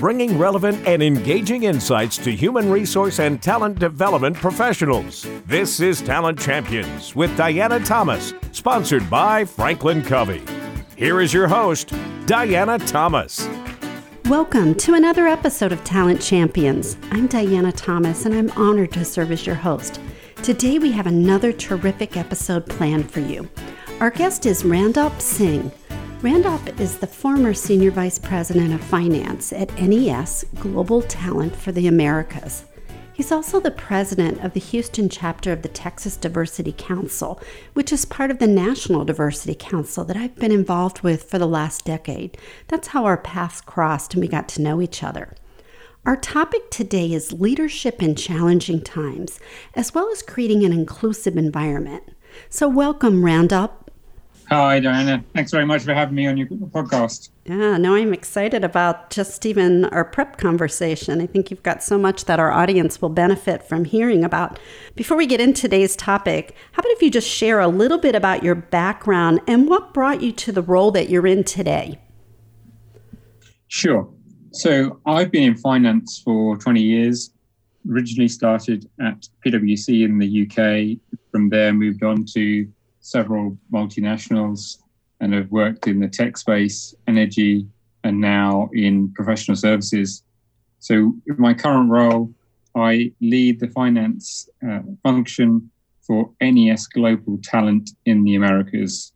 bringing relevant and engaging insights to human resource and talent development professionals. This is Talent Champions with Diana Thomas, sponsored by Franklin Covey. Here is your host, Diana Thomas. Welcome to another episode of Talent Champions. I'm Diana Thomas, and I'm honored to serve as your host. Today, we have another terrific episode planned for you. Our guest is Randolph Singh. Randolph is the former Senior Vice President of Finance at NES Global Talent for the Americas. He's also the president of the Houston chapter of the Texas Diversity Council, which is part of the National Diversity Council that I've been involved with for the last decade. That's how our paths crossed and we got to know each other. Our topic today is leadership in challenging times, as well as creating an inclusive environment. So, welcome, Randolph. Hi, Diana. Thanks very much for having me on your podcast. Yeah, no, I'm excited about just even our prep conversation. I think you've got so much that our audience will benefit from hearing about. Before we get into today's topic, how about if you just share a little bit about your background and what brought you to the role that you're in today? Sure. So, I've been in finance for 20 years. Originally started at PwC in the UK. From there, moved on to several multinationals and have worked in the tech space, energy, and now in professional services. So, in my current role, I lead the finance uh, function for NES Global Talent in the Americas.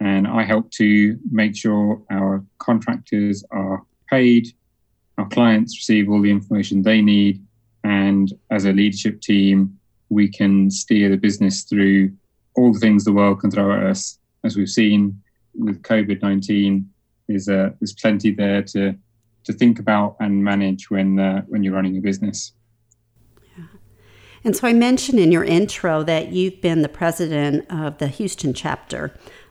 And I help to make sure our contractors are paid, our clients receive all the information they need, and as a leadership team, we can steer the business through all the things the world can throw at us, as we've seen with COVID nineteen, is uh, there's plenty there to to think about and manage when uh, when you're running a business. Yeah. And so I mentioned in your intro that you've been the president of the Houston chapter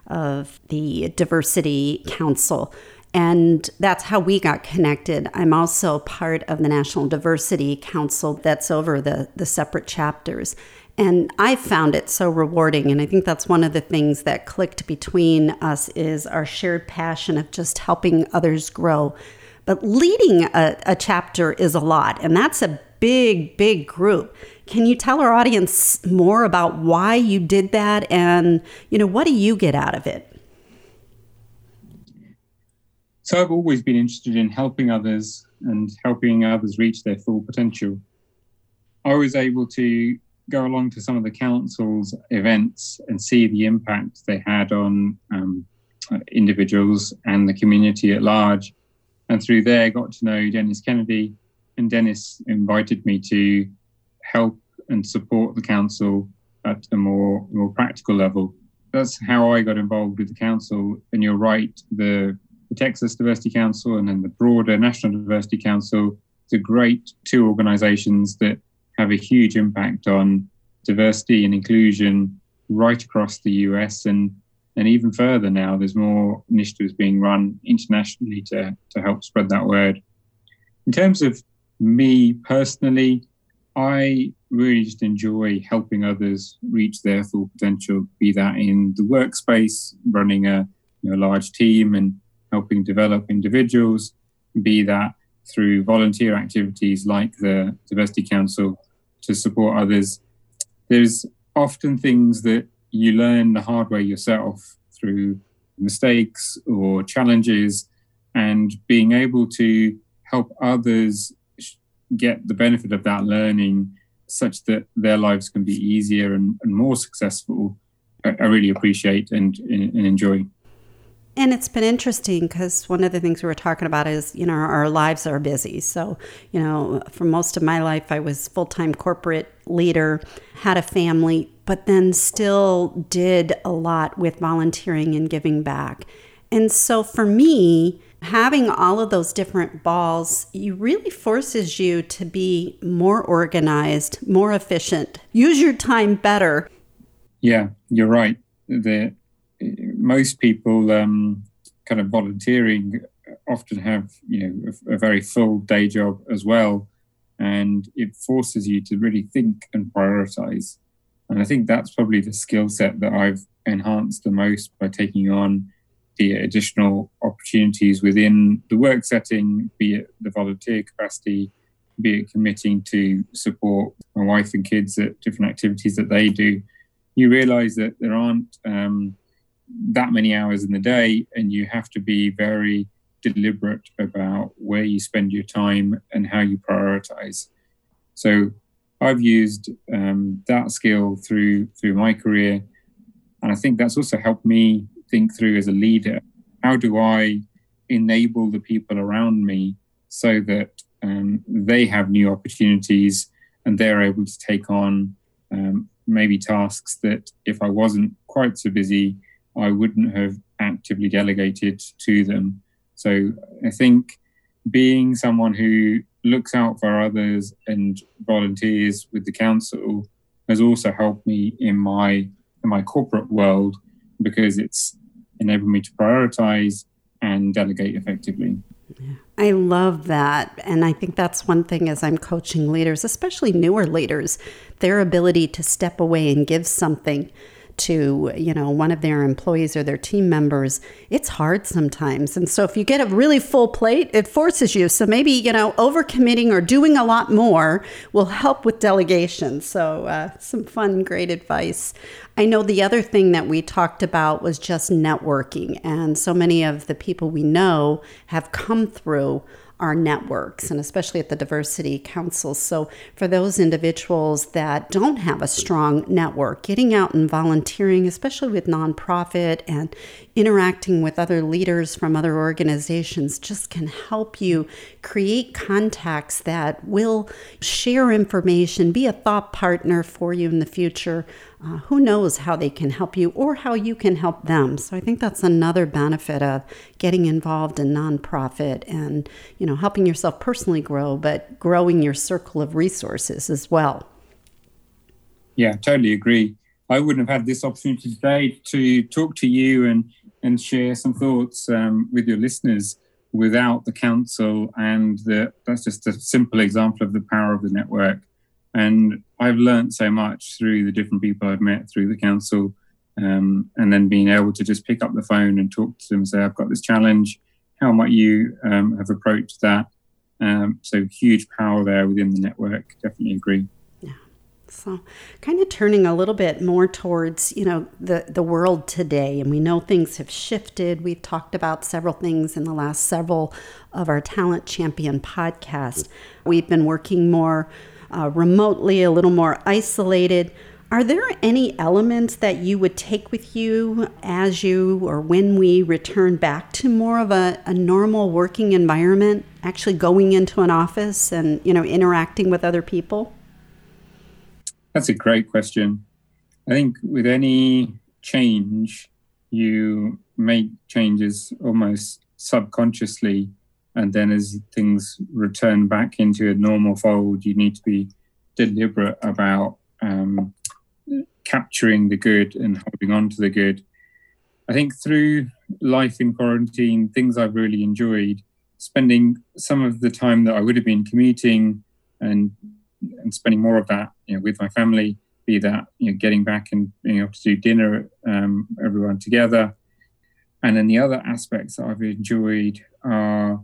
of the Diversity Council. And that's how we got connected. I'm also part of the National Diversity Council that's over the, the separate chapters. And I found it so rewarding. And I think that's one of the things that clicked between us is our shared passion of just helping others grow. But leading a, a chapter is a lot, and that's a big, big group. Can you tell our audience more about why you did that and, you know, what do you get out of it? So I've always been interested in helping others and helping others reach their full potential. I was able to go along to some of the council's events and see the impact they had on um, individuals and the community at large. And through there, got to know Dennis Kennedy, and Dennis invited me to help and support the council at a more more practical level. That's how I got involved with the council. And you're right, the, the Texas Diversity Council and then the broader National Diversity Council, the great two organizations that have a huge impact on diversity and inclusion right across the US and and even further now. There's more initiatives being run internationally to, to help spread that word. In terms of me personally i really just enjoy helping others reach their full potential be that in the workspace running a you know, large team and helping develop individuals be that through volunteer activities like the diversity council to support others. There's often things that you learn the hard way yourself through mistakes or challenges, and being able to help others get the benefit of that learning such that their lives can be easier and, and more successful, I, I, really appreciate and, and enjoy. And it's been interesting because one of the things we were talking about is, you know, our lives are busy. So, you know, for most of my life, I was full time corporate leader, had a family, but then still did a lot with volunteering and giving back. And so for me, having all of those different balls, you really forces you to be more organized, more efficient, use your time better. Yeah, you're right. The most people um, kind of volunteering often have you know a, a, very full day job as well, and it forces you to really think and prioritize. And I think that's probably the skill set that I've enhanced the most by taking on the additional opportunities within the work setting, be it the volunteer capacity, be it committing to support my wife and kids at different activities that they do, you realize that there aren't um, that many hours in the day, and you have to be very deliberate about where you spend your time and how you prioritize. So I've used um, that skill through through my career, and I think that's also helped me think through as a leader. How do I enable the people around me so that um, they have new opportunities and they're able to take on um, maybe tasks that if I wasn't quite so busy, I wouldn't have actively delegated to them. So I think being someone who looks out for others and volunteers with the council has also helped me in my in my corporate world because it's enabled me to prioritize and delegate effectively. I love that. And I think that's one thing as I'm coaching leaders, especially newer leaders, their ability to step away and give something to you know one of their employees or their team members it's hard sometimes. And so if you get a really full plate it forces you. So maybe you know overcommitting or doing a lot more will help with delegation. So uh, some fun great advice i know the other thing that we talked about was just networking and so many of the people we know have come through our networks and especially at the diversity council. So, for those individuals that don't have a strong network, getting out and volunteering, especially with nonprofit and interacting with other leaders from other organizations, just can help you create contacts that will share information, be a thought partner for you in the future uh, who knows how they can help you or how you can help them. So I think that's another benefit of getting involved in nonprofit and you know helping yourself personally grow, but growing your circle of resources as well. Yeah, totally agree. I wouldn't have had this opportunity today to talk to you and and share some thoughts um, with your listeners without the council and the, that's just a simple example of the power of the network and I've learned so much through the different people I've met through the council, um, and then being able to just pick up the phone and talk to them, and say, "I've got this challenge. How might you um, have approached that?" Um, so huge power there within the network. Definitely agree. Yeah. So, kind of turning a little bit more towards you know the the world today, and we know things have shifted. We've talked about several things in the last several of our Talent Champion podcast. We've been working more uh, remotely, a little more isolated. Are there any elements that you would take with you as you or when we return back to more of a, a normal working environment, actually going into an office and you know interacting with other people? That's a great question. I think with any change, you make changes almost subconsciously and then as things return back into a normal fold, you need to be deliberate about um, capturing the good and holding on to the good. I think through life in quarantine, things I've really enjoyed spending some of the time that I would have been commuting and and spending more of that you know, with my family, be that you know, getting back and being able to do dinner, um, everyone together. And then the other aspects that I've enjoyed are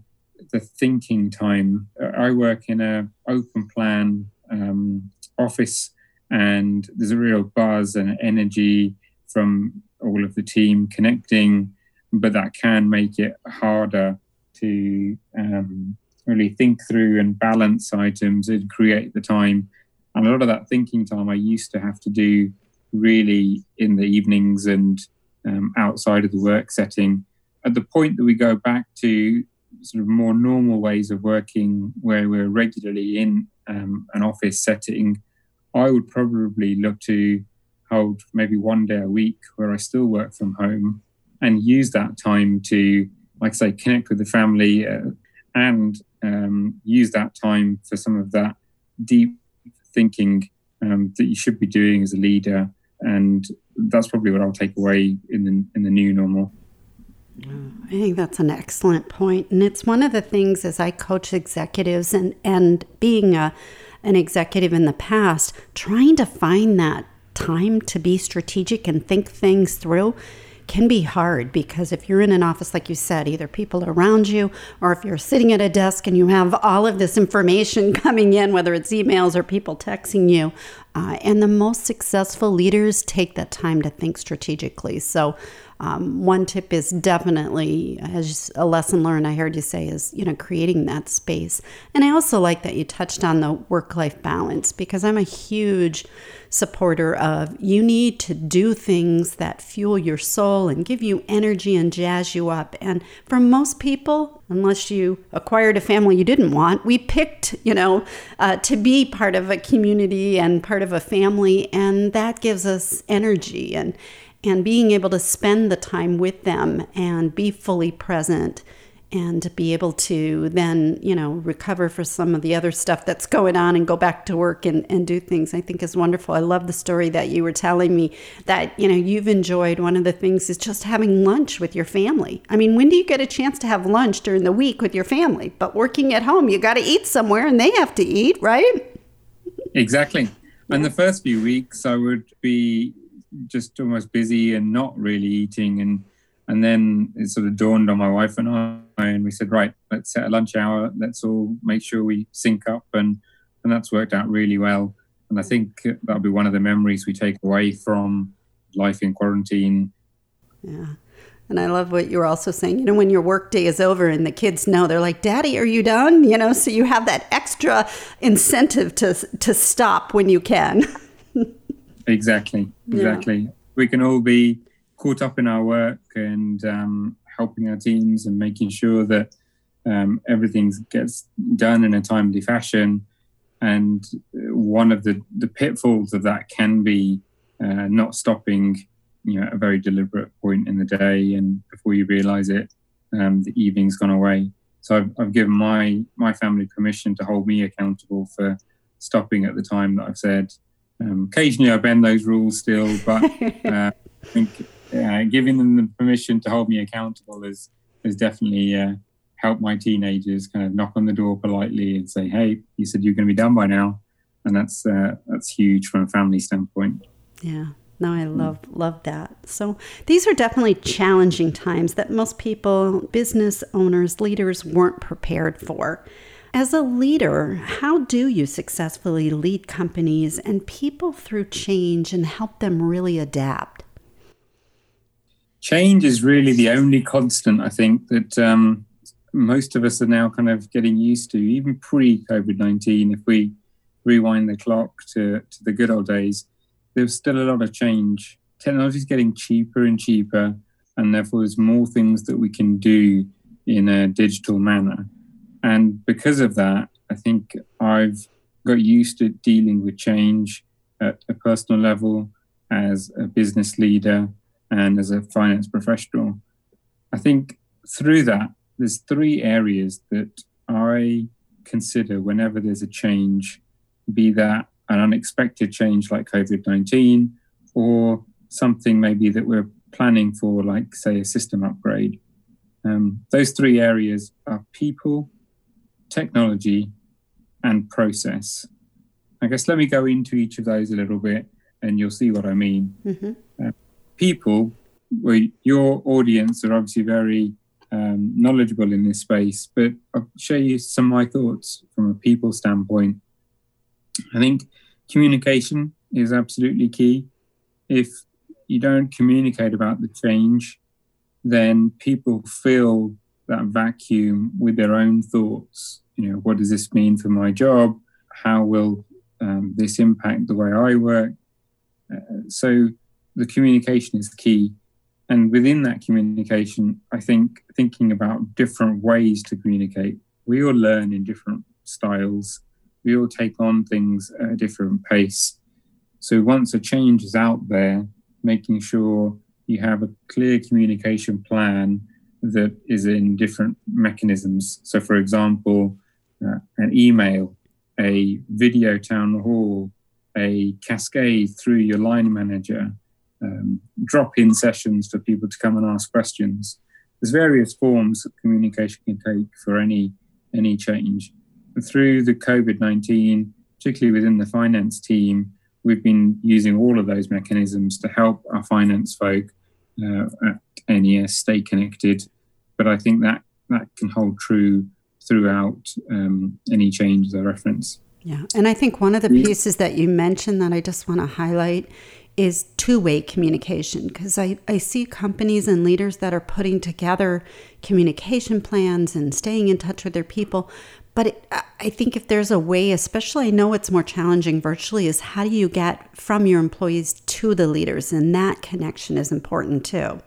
the thinking time. I work in a open plan um, office, and there's a real buzz and energy from all of the team connecting, but that can make it harder to um, really think through and balance items and create the time. And a lot of that thinking time I used to have to do really in the evenings and um, outside of the work setting. At the point that we go back to sort of more normal ways of working where we're regularly in um, an office setting, I would probably look to hold maybe one day a week where I still work from home and use that time to, like I say, connect with the family uh, and um, use that time for some of that deep thinking um, that you should be doing as a leader. And that's probably what I'll take away in the in the new normal. I think that's an excellent point. And it's one of the things as I coach executives and, and being a, an executive in the past, trying to find that time to be strategic and think things through can be hard because if you're in an office, like you said, either people around you or if you're sitting at a desk and you have all of this information coming in, whether it's emails or people texting you. Uh, and the most successful leaders take that time to think strategically. So, um, one tip is definitely as a lesson learned i heard you say is you know creating that space. And i also like that you touched on the work life balance because i'm a huge supporter of you need to do things that fuel your soul and give you energy and jazz you up. And for most people unless you acquired a family you didn't want we picked you know uh, to be part of a community and part of a family and that gives us energy. And and being able to spend the time with them and be fully present and be able to then you know recover for some of the other stuff that's going on and go back to work and, and do things i think is wonderful. I love the story that you were telling me that you know you've enjoyed. One of the things is just having lunch with your family. I mean when do you get a chance to have lunch during the week with your family? But working at home you got to eat somewhere and they have to eat right? Exactly. And the first few weeks i would be just almost busy and not really eating. And and then it sort of dawned on my wife and I, and we said, right, let's set a lunch hour. Let's all make sure we sync up, and and that's worked out really well. And I think that'll be one of the memories we take away from life in quarantine. Yeah. And I love what you were also saying. You know, when your work day is over and the kids know, they're like, "Daddy, are you done?" You know, so you have that extra incentive to to stop when you can. Exactly, exactly. Yeah. We can all be caught up in our work and um, helping our teams and making sure that um, everything gets done in a timely fashion. And one of the, the pitfalls of that can be uh, not stopping, you know, at a very deliberate point in the day, and before you realise it, um, the evening's gone away. So I've, I've given my my family permission to hold me accountable for stopping at the time that I've said, um, occasionally, I bend those rules still, but uh, I think uh, giving them the permission to hold me accountable has has definitely uh, helped my teenagers kind of knock on the door politely and say, "Hey, you said you're going to be done by now," and that's uh, that's huge from a family standpoint. Yeah. No, I love love that. So these are definitely challenging times that most people, business owners, leaders weren't prepared for. As a leader, how do you successfully lead companies and people through change and help them really adapt? Change is really the only constant, I think, that um, most of us are now kind of getting used to, even pre COVID 19. If we rewind the clock to, to the good old days, there's still a lot of change. Technology is getting cheaper and cheaper, and therefore, there's more things that we can do in a digital manner. And because of that, I think I've got used to dealing with change at a personal level, as a business leader, and as a finance professional. I think through that, there's three areas that I consider whenever there's a change, be that an unexpected change like COVID 19 or something maybe that we're planning for, like, say, a system upgrade. Um, those three areas are people, technology, and process. I guess let me go into each of those a little bit and you'll see what I mean. Mm-hmm. Uh, people, well, your audience are obviously very um, knowledgeable in this space, but I'll share you some of my thoughts from a people standpoint. I think communication is absolutely key. If you don't communicate about the change, then people feel that vacuum with their own thoughts. You know, what does this mean for my job? How will um, this impact the way I work? Uh, so the communication is key. And within that communication, I think thinking about different ways to communicate. We all learn in different styles. We all take on things at a different pace. So once a change is out there, making sure you have a clear communication plan that is in different mechanisms. So, for example, uh, an email, a video town hall, a cascade through your line manager, um, drop in sessions for people to come and ask questions. There's various forms that communication can take for any any change. Through the COVID 19, particularly within the finance team, we've been using all of those mechanisms to help our finance folk uh, at NES, stay connected. But I think that that can hold true throughout um, any change I reference. Yeah, and I think one of the pieces that you mentioned that I just want to highlight is two way communication because I, I see companies and leaders that are putting together communication plans and staying in touch with their people. But it, I think if there's a way, especially I know it's more challenging virtually, is how do you get from your employees to the leaders? And that connection is important too.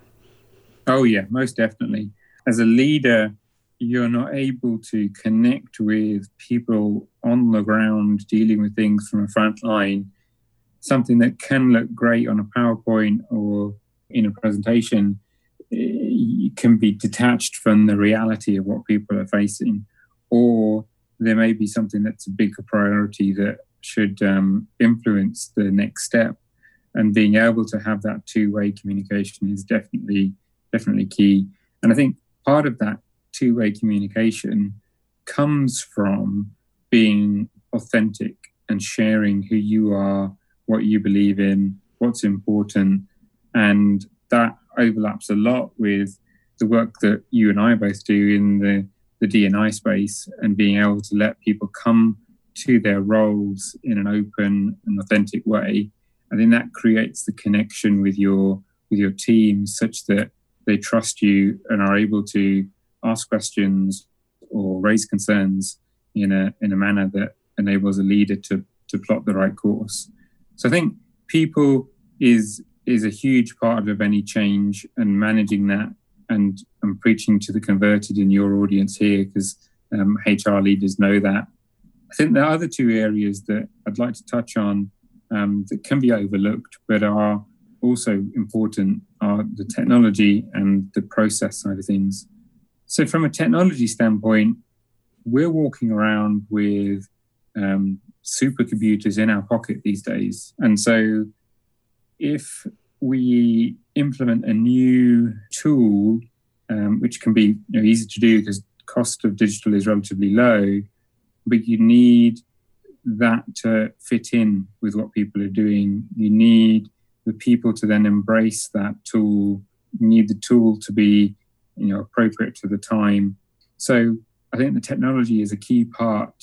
Oh, yeah, most definitely. As a leader, you're not able to connect with people on the ground dealing with things from a front line something that can look great on a PowerPoint or in a presentation eh, can be detached from the reality of what people are facing, or there may be something that's a bigger priority that should um, influence the next step. And being able to have that two-way communication is definitely definitely key. And I think part of that two-way communication comes from being authentic and sharing who you are what you believe in, what's important. And that overlaps a lot with the work that you and I both do in the, the DNI space and being able to let people come to their roles in an open and authentic way. I think that creates the connection with your with your team such that they trust you and are able to ask questions or raise concerns in a in a manner that enables a leader to to plot the right course. So I think people is is a huge part of any change and managing that and and preaching to the converted in your audience here because um, HR leaders know that. I think the other two areas that I'd like to touch on um, that can be overlooked but are also important are the technology and the process side of things. So, from a technology standpoint, we're walking around with um, supercomputers in our pocket these days. And so if we implement a new tool, um, which can be you know, easy to do because cost of digital is relatively low, but you need that to fit in with what people are doing. You need the people to then embrace that tool. Need the tool to be, you know, appropriate to the time. So I think the technology is a key part,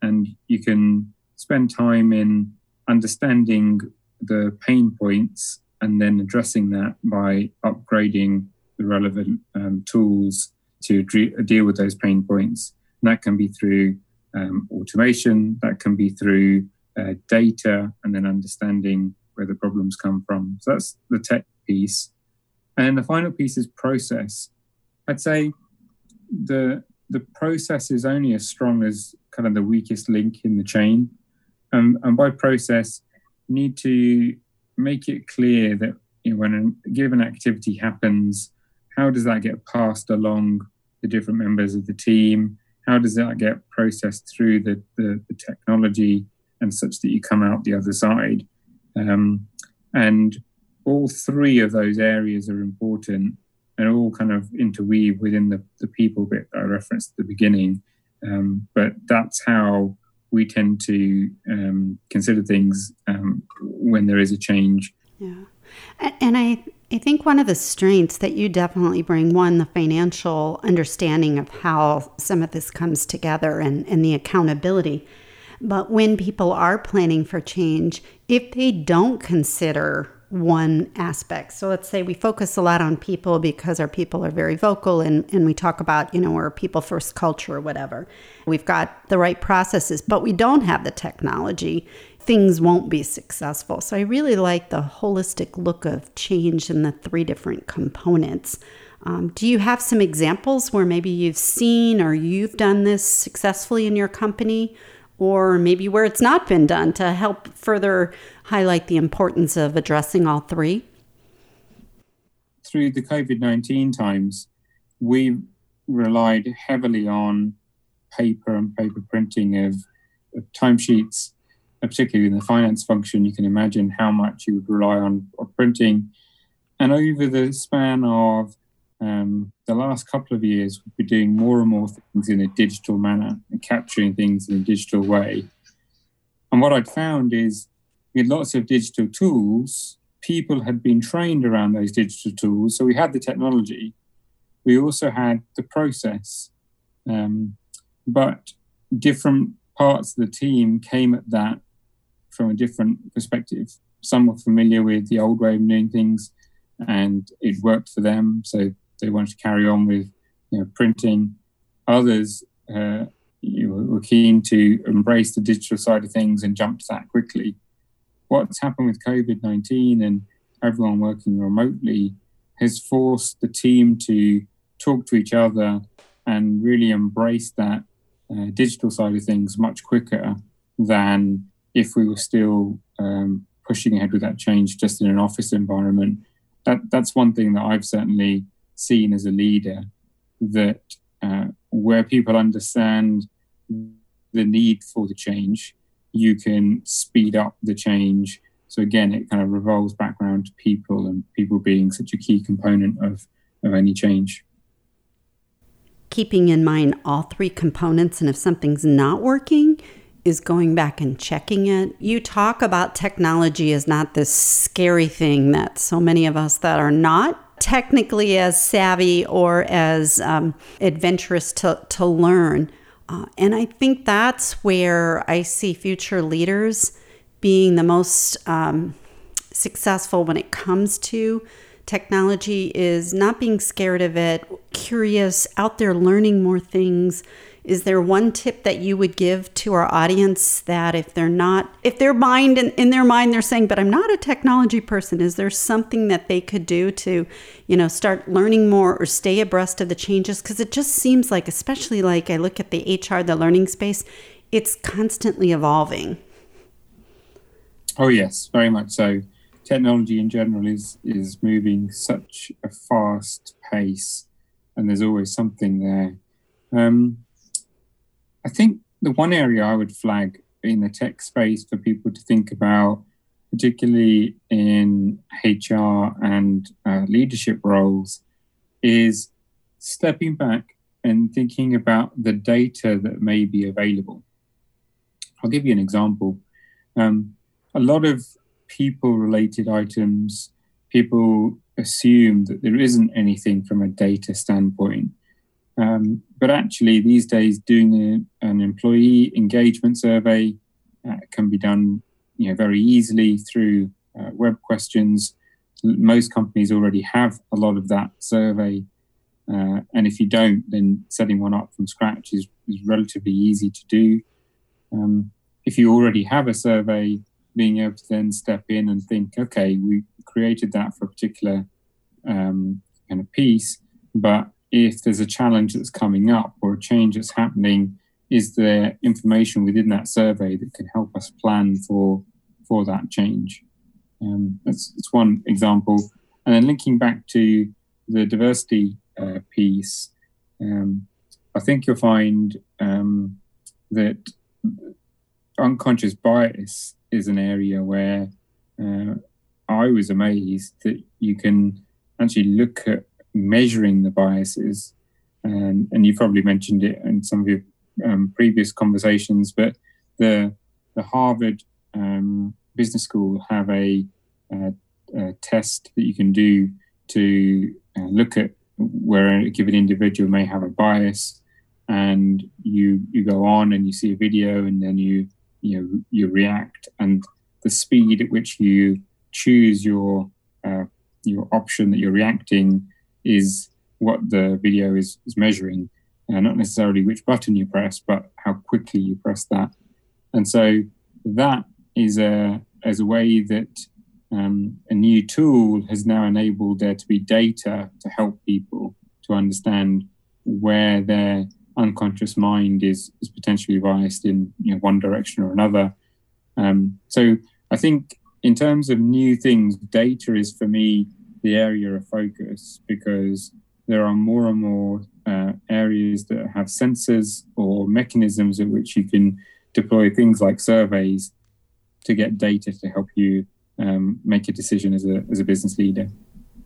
and you can spend time in understanding the pain points and then addressing that by upgrading the relevant um, tools to deal with those pain points. And that can be through um, automation, that can be through uh, data, and then understanding where the problems come from. So that's the tech piece. And the final piece is process. I'd say the the process is only as strong as kind of the weakest link in the chain. Um, and by process, you need to make it clear that you know, when a given activity happens, how does that get passed along the different members of the team? How does that get processed through the, the, the technology and such that you come out the other side? Um, and all three of those areas are important and all kind of interweave within the, the people bit that I referenced at the beginning. Um, but that's how we tend to um, consider things um, when there is a change. Yeah. And I, I think one of the strengths that you definitely bring one, the financial understanding of how some of this comes together and, and the accountability. But when people are planning for change, if they don't consider one aspect. So let's say we focus a lot on people because our people are very vocal and, and we talk about, you know, we're people first culture or whatever. We've got the right processes, but we don't have the technology. Things won't be successful. So I really like the holistic look of change in the three different components. Um, do you have some examples where maybe you've seen or you've done this successfully in your company? Or maybe where it's not been done to help further highlight the importance of addressing all three? Through the COVID 19 times, we relied heavily on paper and paper printing of, of timesheets, uh, particularly in the finance function. You can imagine how much you would rely on, on printing. And over the span of um, the last couple of years, we've been doing more and more things in a digital manner and capturing things in a digital way. And what I'd found is we had lots of digital tools, people had been trained around those digital tools. So we had the technology, we also had the process, um, but different parts of the team came at that from a different perspective. Some were familiar with the old way of doing things, and it worked for them, so they wanted to carry on with you know, printing. Others uh, you were keen to embrace the digital side of things and jump to that quickly. What's happened with COVID 19 and everyone working remotely has forced the team to talk to each other and really embrace that uh, digital side of things much quicker than if we were still um, pushing ahead with that change just in an office environment. That that's one thing that I've certainly seen as a leader that uh, where people understand the need for the change, you can speed up the change. So again, it kind of revolves back around to people and people being such a key component of, of any change. Keeping in mind all three components, and if something's not working, is going back and checking it. You talk about technology as not this scary thing that so many of us that are not technically as savvy or as um, adventurous to, to learn. Uh, and I think that's where I see future leaders being the most um, successful when it comes to technology is not being scared of it, curious, out there learning more things, is there one tip that you would give to our audience that if they're not, if their mind, in, in their mind, they're saying, but I'm not a technology person, is there something that they could do to, you know, start learning more or stay abreast of the changes? Because it just seems like, especially like I look at the HR, the learning space, it's constantly evolving. Oh, yes, very much so. Technology in general is, is moving such a fast pace, and there's always something there. Um, I think the one area I would flag in the tech space for people to think about, particularly in HR and uh, leadership roles, is stepping back and thinking about the data that may be available. I'll give you an example. Um, a lot of people related items, people assume that there isn't anything from a data standpoint. Um, but actually, these days, doing a, an employee engagement survey uh, can be done, you know, very easily through uh, web questions. Most companies already have a lot of that survey, uh, and if you don't, then setting one up from scratch is, is relatively easy to do. Um, if you already have a survey, being able to then step in and think, okay, we created that for a particular um, kind of piece, but if there's a challenge that's coming up or a change that's happening, is there information within that survey that can help us plan for for that change? Um, that's, that's one example. And then linking back to the diversity uh, piece, um, I think you'll find um, that unconscious bias is an area where uh, I was amazed that you can actually look at measuring the biases. And, and you probably mentioned it in some of your um, previous conversations, but the, the Harvard um, Business School have a, a, a, test that you can do to uh, look at where a given individual may have a bias and you you go on and you see a video and then you you know you react and the speed at which you choose your uh, your option that you're reacting is what the video is, is measuring, uh, not necessarily which button you press, but how quickly you press that. And so that is a as a way that um, a new tool has now enabled there to be data to help people to understand where their unconscious mind is, is potentially biased in you know, one direction or another. Um, so I think in terms of new things, data is for me the area of focus because there are more and more uh, areas that have sensors or mechanisms in which you can deploy things like surveys to get data to help you um, make a decision as a, as a business leader.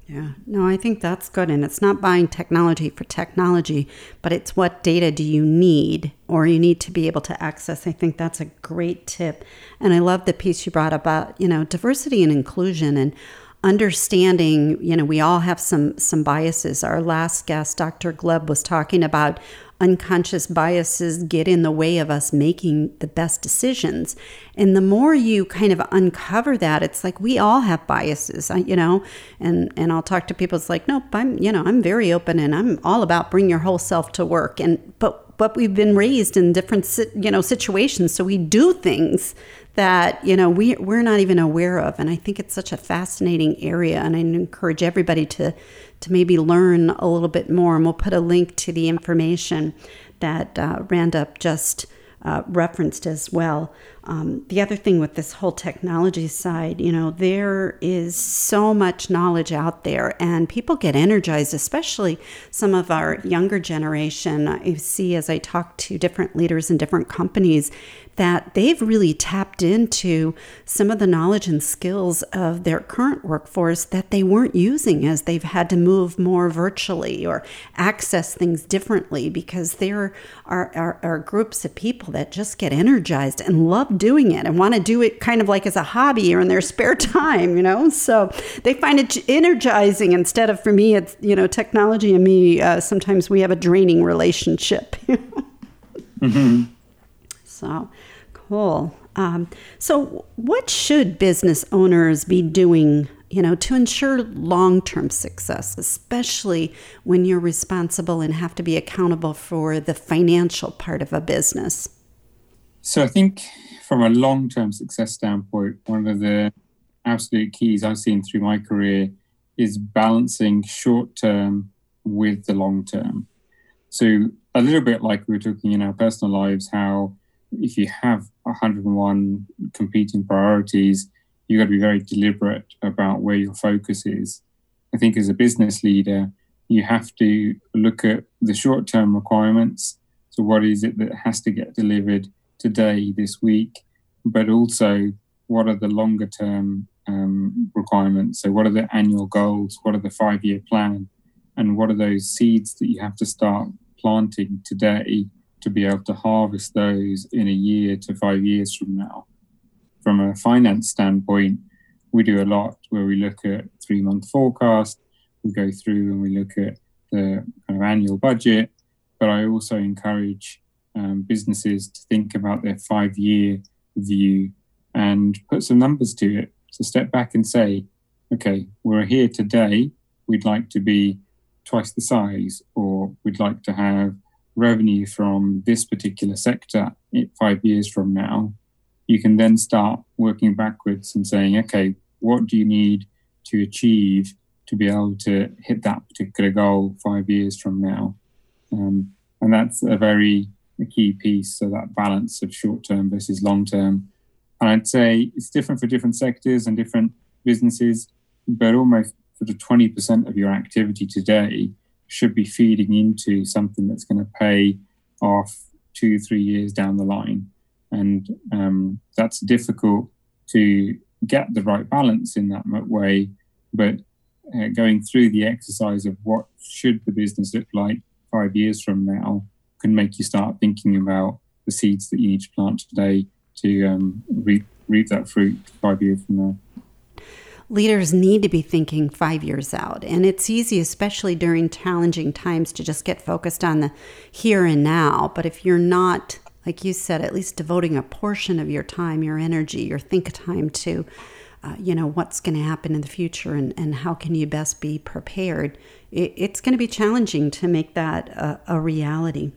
Yeah, no, I think that's good. And it's not buying technology for technology, but it's what data do you need or you need to be able to access. I think that's a great tip. And I love the piece you brought about, you know, diversity and inclusion. And understanding, you know, we all have some some biases. Our last guest, Dr. Gleb, was talking about unconscious biases get in the way of us making the best decisions. And the more you kind of uncover that, it's like we all have biases, you know. And and I'll talk to people. It's like, nope, I'm you know I'm very open and I'm all about bring your whole self to work. And but but we've been raised in different you know situations, so we do things that you know we we're not even aware of and i think it's such a fascinating area and i encourage everybody to to maybe learn a little bit more and we'll put a link to the information that uh, randa just uh, referenced as well um, the other thing with this whole technology side, you know, there is so much knowledge out there, and people get energized, especially some of our younger generation. I see as I talk to different leaders in different companies that they've really tapped into some of the knowledge and skills of their current workforce that they weren't using as they've had to move more virtually or access things differently because there are, are, are groups of people that just get energized and love doing it and want to do it kind of like as a hobby or in their spare time, you know? So they find it energizing instead of, for me, it's, you know, technology and me, uh, sometimes we have a draining relationship. mm-hmm. So cool. Um, so, what should business owners be doing you know, to ensure long term success, especially when you're responsible and have to be accountable for the financial part of a business? So I think from a long term success standpoint, one of the absolute keys I've seen through my career is balancing short term with the long term. So, a little bit like we were talking in our personal lives, how if you have 101 competing priorities, you've got to be very deliberate about where your focus is. I think as a business leader, you have to look at the short term requirements. So, what is it that has to get delivered? today, this week, but also what are the longer term um, requirements? So, what are the annual goals? What are the five year plan? And what are those seeds that you have to start planting today to be able to harvest those in a year to five years from now? From a finance standpoint, we do a lot where we look at three month forecast, we go through and we look at the kind of annual budget, but I also encourage um, businesses to think about their five year view and put some numbers to it. So step back and say, okay, we're here today. We'd like to be twice the size, or we'd like to have revenue from this particular sector five years from now. You can then start working backwards and saying, okay, what do you need to achieve to be able to hit that particular goal five years from now? Um, and that's a very a key piece. So that balance of short term versus long term. And I'd say it's different for different sectors and different businesses, but almost sort of 20% of your activity today should be feeding into something that's going to pay off two, three years down the line. And um, that's difficult to get the right balance in that way. But uh, going through the exercise of what should the business look like five years from now can make you start thinking about the seeds that you need to plant today to um, reap, reap that fruit five years from now leaders need to be thinking five years out. And it's easy, especially during challenging times, to just get focused on the here and now. But if you're not, like you said, at least devoting a portion of your time, your energy, your think time to, uh, you know, what's going to happen in the future and, and how can you best be prepared, it, it's going to be challenging to make that a, a reality.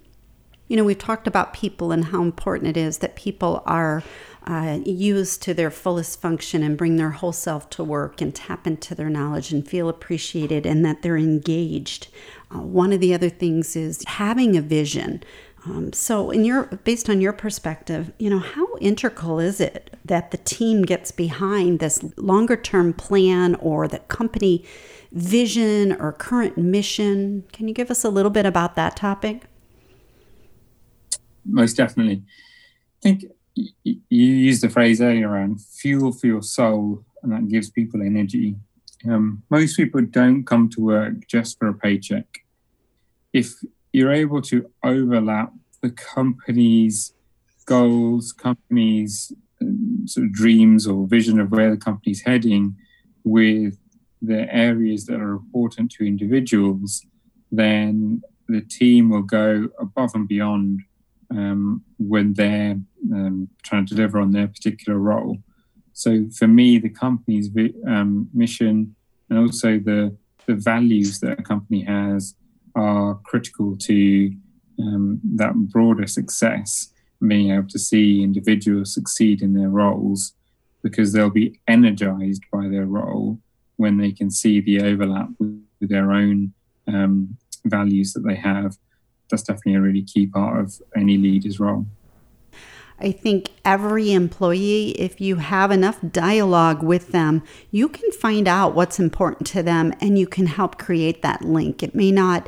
You know, we've talked about people and how important it is that people are uh, used to their fullest function and bring their whole self to work and tap into their knowledge and feel appreciated and that they're engaged. Uh, one of the other things is having a vision. Um, so, in your based on your perspective, you know how integral is it that the team gets behind this longer term plan or the company vision or current mission? Can you give us a little bit about that topic? most definitely. I think you used the phrase earlier around fuel for your soul, and that gives people energy. Um, most people don't come to work just for a paycheck. If you're able to overlap the company's goals, company's um, sort of dreams or vision of where the company's heading with the areas that are important to individuals, then the team will go above and beyond um, when they're um, trying to deliver on their particular role. So for me, the company's um, mission and also the the values that a company has are critical to um, that broader success. Being able to see individuals succeed in their roles because they'll be energized by their role when they can see the overlap with, with their own um, values that they have. That's definitely a really key part of any leader's role. I think every employee, if you have enough dialogue with them, you can find out what's important to them and you can help create that link. It may not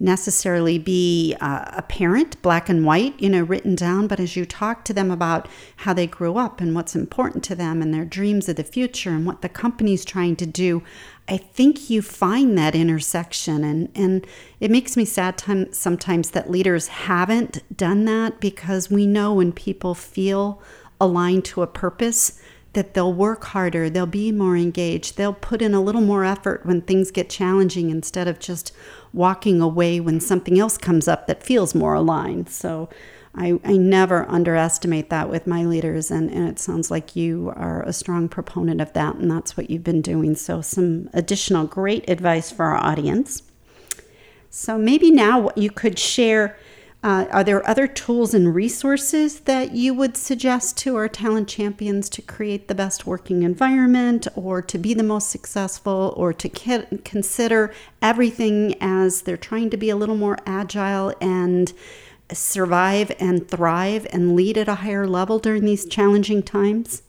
necessarily be uh, apparent, black and white, you know, written down, but as you talk to them about how they grew up and what's important to them and their dreams of the future and what the company's trying to do, I think you find that intersection. And, and it makes me sad time, sometimes that leaders haven't done that because we know when people feel aligned to a purpose, that they'll work harder, they'll be more engaged, they'll put in a little more effort when things get challenging instead of just walking away when something else comes up that feels more aligned. So I, I never underestimate that with my leaders, and, and it sounds like you are a strong proponent of that, and that's what you've been doing. So, some additional great advice for our audience. So, maybe now what you could share uh, are there other tools and resources that you would suggest to our talent champions to create the best working environment or to be the most successful or to consider everything as they're trying to be a little more agile and survive and thrive and lead at a higher level during these challenging times?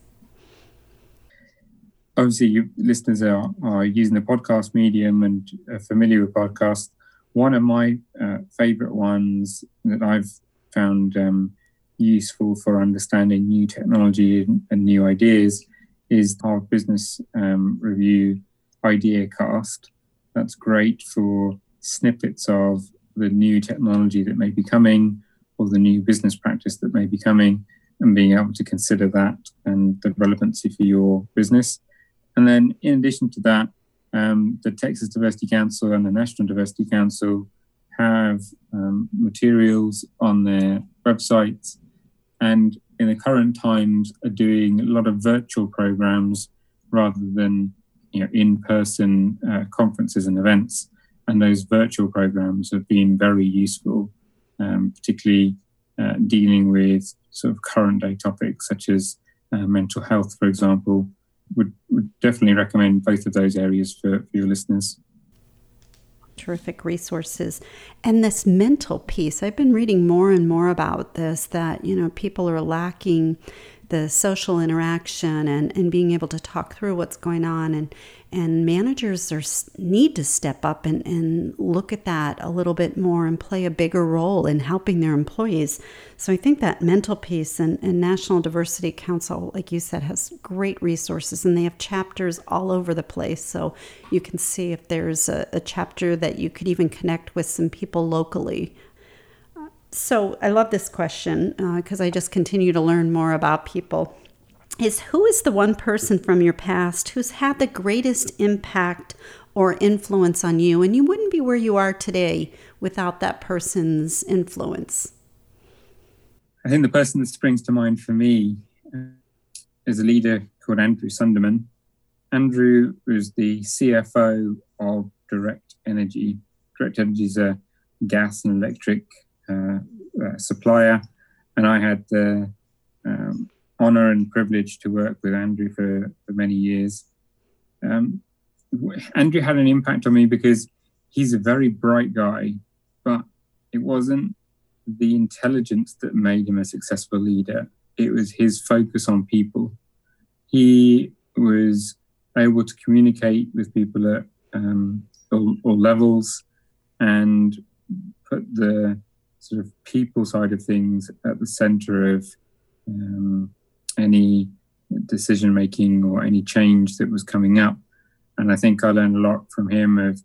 Obviously, you listeners are, are using the podcast medium and are familiar with podcasts one of my uh, favorite ones that I've found um, useful for understanding new technology and, new ideas is our business um, review idea cast. That's great for snippets of the new technology that may be coming or the new business practice that may be coming and being able to consider that and the relevancy for your business. And then, in addition to that, um, the Texas Diversity Council and the National Diversity Council have um, materials on their websites and in the current times are doing a lot of virtual programs rather than you know in-person uh, conferences and events. And those virtual programs have been very useful um, particularly uh, dealing with sort of current day topics such as uh, mental health for example would, would definitely recommend both of those areas for, for your listeners. Terrific resources. And this mental piece, I've been reading more and more about this that, you know, people are lacking the social interaction and, and being able to talk through what's going on. And and managers are need to step up and, and look at that a little bit more and play a bigger role in helping their employees. So i think that mental piece and, and national diversity council like you said has great resources and they have chapters all over the place. So you can see if there's a, a chapter that you could even connect with some people locally so I love this question because uh, I just continue to learn more about people. Is who is the one person from your past who's had the greatest impact or influence on you, and you wouldn't be where you are today without that person's influence? I think the person that springs to mind for me uh, is a leader called Andrew Sunderman. Andrew was the CFO of Direct Energy. Direct Energy is a gas and electric supplier, and I had the um, honor and privilege to work with Andrew for, for many years. Um, Andrew had an impact on me because he's a very bright guy, but it wasn't the intelligence that made him a successful leader. It was his focus on people. He was able to communicate with people at um, all, all levels and put the sort of people side of things at the center of um, any decision making or any change that was coming up. And I think I learned a lot from him of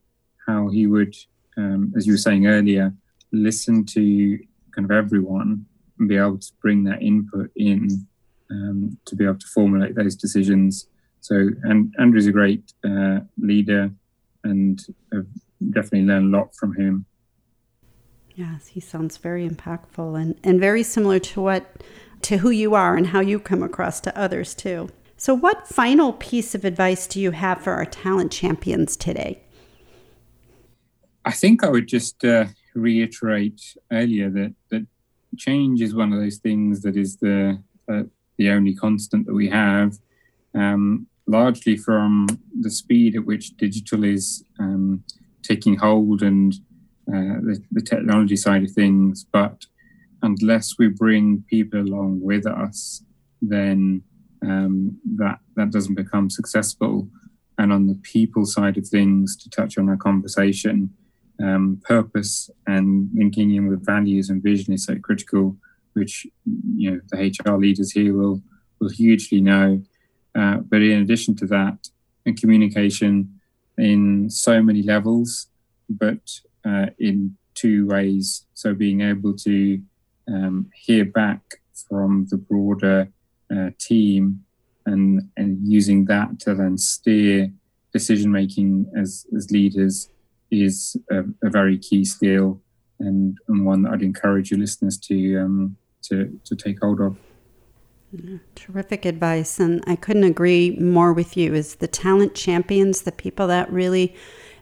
how he would, um, as you were saying earlier, listen to kind of everyone and be able to bring that input in um, to be able to formulate those decisions So, and Andrew's a great uh, leader, and I've definitely learned a lot from him. Yes, he sounds very impactful and, and very similar to what to who you are and how you come across to others too. So, what final piece of advice do you have for our talent champions today? I think I would just uh, reiterate earlier that that change is one of those things that is the uh, the only constant that we have. Um, largely from the speed at which digital is um, taking hold and uh, the, the, technology side of things. But unless we bring people along with us, then um, that that doesn't become successful. And on the people side of things, to touch on our conversation, um, purpose and linking in with values and vision is so critical, which you know the HR leaders here will will hugely know. Uh, but in addition to that, and communication in so many levels, but uh, in two ways. So being able to um, hear back from the broader uh, team and and using that to then steer decision making as as leaders is a, a, very key skill and, and one that I'd encourage your listeners to um, to to take hold of. Terrific advice, and I couldn't agree more with you. Is the talent champions the people that really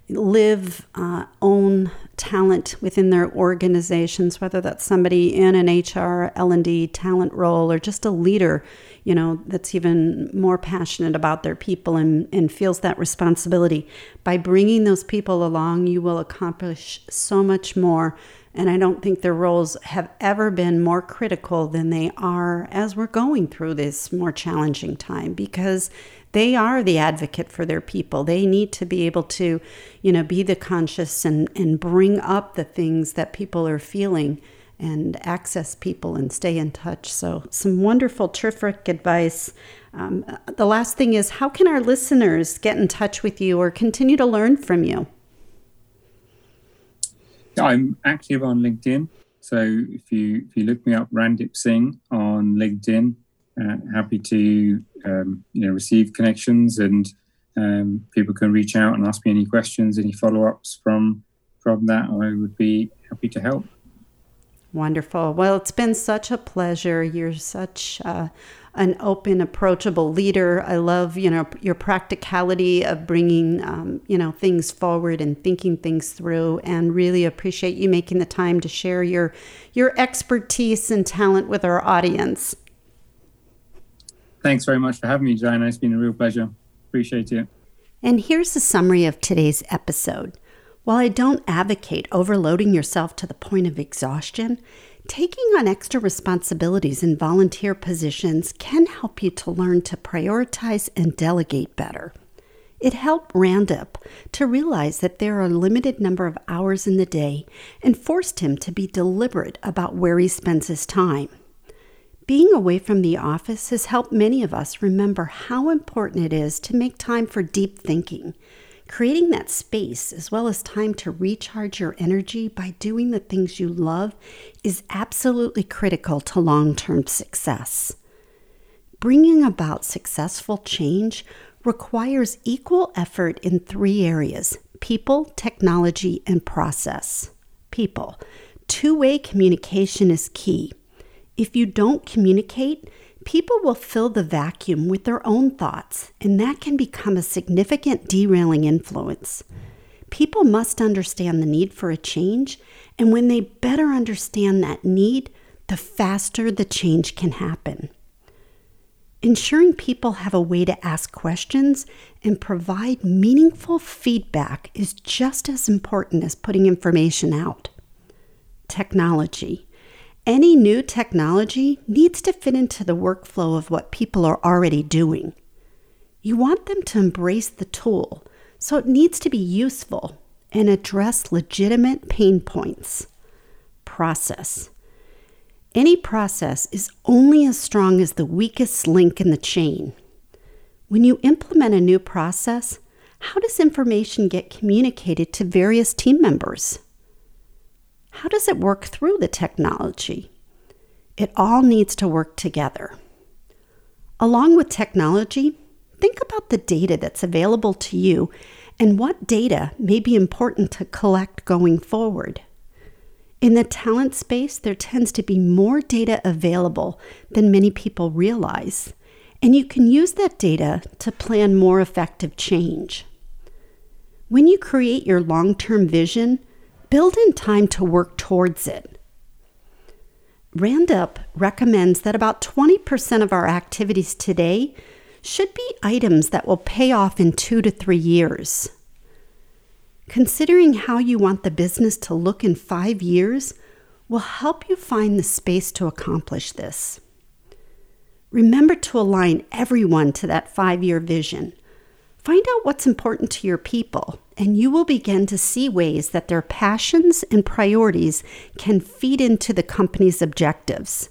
live, uh, own talent within their organizations, whether that's somebody in an HR, L&D talent role, or just a leader, you know, that's even more passionate about their people and, and feels that responsibility. By bringing those people along, you will accomplish so much more. And I don't think their roles have ever been more critical than they are as we're going through this more challenging time because they are the advocate for their people. They need to be able to, you know, be the conscious and, and bring up the things that people are feeling and access people and stay in touch. So, some wonderful, terrific advice. Um, the last thing is how can our listeners get in touch with you or continue to learn from you? I'm active on LinkedIn. So if you if you look me up, Randip Singh on LinkedIn, uh, happy to um, you know receive connections and um, people can reach out and ask me any questions, any follow ups from from that. I would be happy to help. Wonderful. Well, it's been such a pleasure. You're such uh, an open, approachable leader. I love, you know, your practicality of bringing, um, you know, things forward and thinking things through, and really appreciate you making the time to share your your expertise and talent with our audience. Thanks very much for having me, Diana. It's been a real pleasure. Appreciate it. And here's a summary of today's episode. While I don't advocate overloading yourself to the point of exhaustion, taking on extra responsibilities in volunteer positions can help you to learn to prioritize and delegate better. It helped Randip to realize that there are a limited number of hours in the day and forced him to be deliberate about where he spends his time. Being away from the office has helped many of us remember how important it is to make time for deep thinking. Creating that space, as well as time to recharge your energy by doing the things you love, is absolutely critical to long term success. Bringing about successful change requires equal effort in three areas people, technology, and process. People. Two way communication is key. If you don't communicate, people will fill the vacuum with their own thoughts, and that can become a significant derailing influence. People must understand the need for a change, and when they better understand that need, the faster the change can happen. Ensuring people have a way to ask questions and provide meaningful feedback is just as important as putting information out. Technology. Any new technology needs to fit into the workflow of what people are already doing. You want them to embrace the tool, so it needs to be useful and address legitimate pain points. Process. Any process is only as strong as the weakest link in the chain. When you implement a new process, how does information get communicated to various team members? How does it work through the technology? It all needs to work together. Along with technology, think about the data that's available to you and what data may be important to collect going forward. In the talent space, there tends to be more data available than many people realize, and you can use that data to plan more effective change. When you create your long term vision, build in time to work towards it. Randip recommends that about 20% of our activities today should be items that will pay off in two to three years. Considering how you want the business to look in five years will help you find the space to accomplish this. Remember to align everyone to that five year vision. Find out what's important to your people, and you will begin to see ways that their passions and priorities can feed into the company's objectives.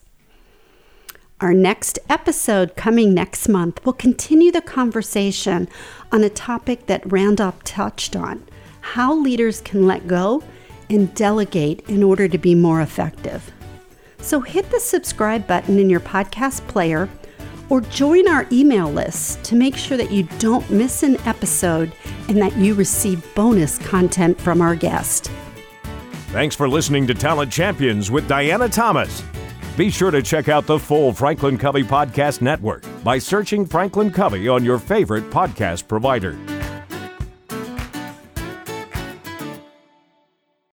Our next episode, coming next month, will continue the conversation on a topic that Randip touched on how leaders can let go and delegate in order to be more effective. So hit the subscribe button in your podcast player or join our email list to make sure that you don't miss an episode and that you receive bonus content from our guest. Thanks for listening to Talent Champions with Diana Thomas. Be sure to check out the full Franklin Covey Podcast Network by searching Franklin Covey on your favorite podcast provider.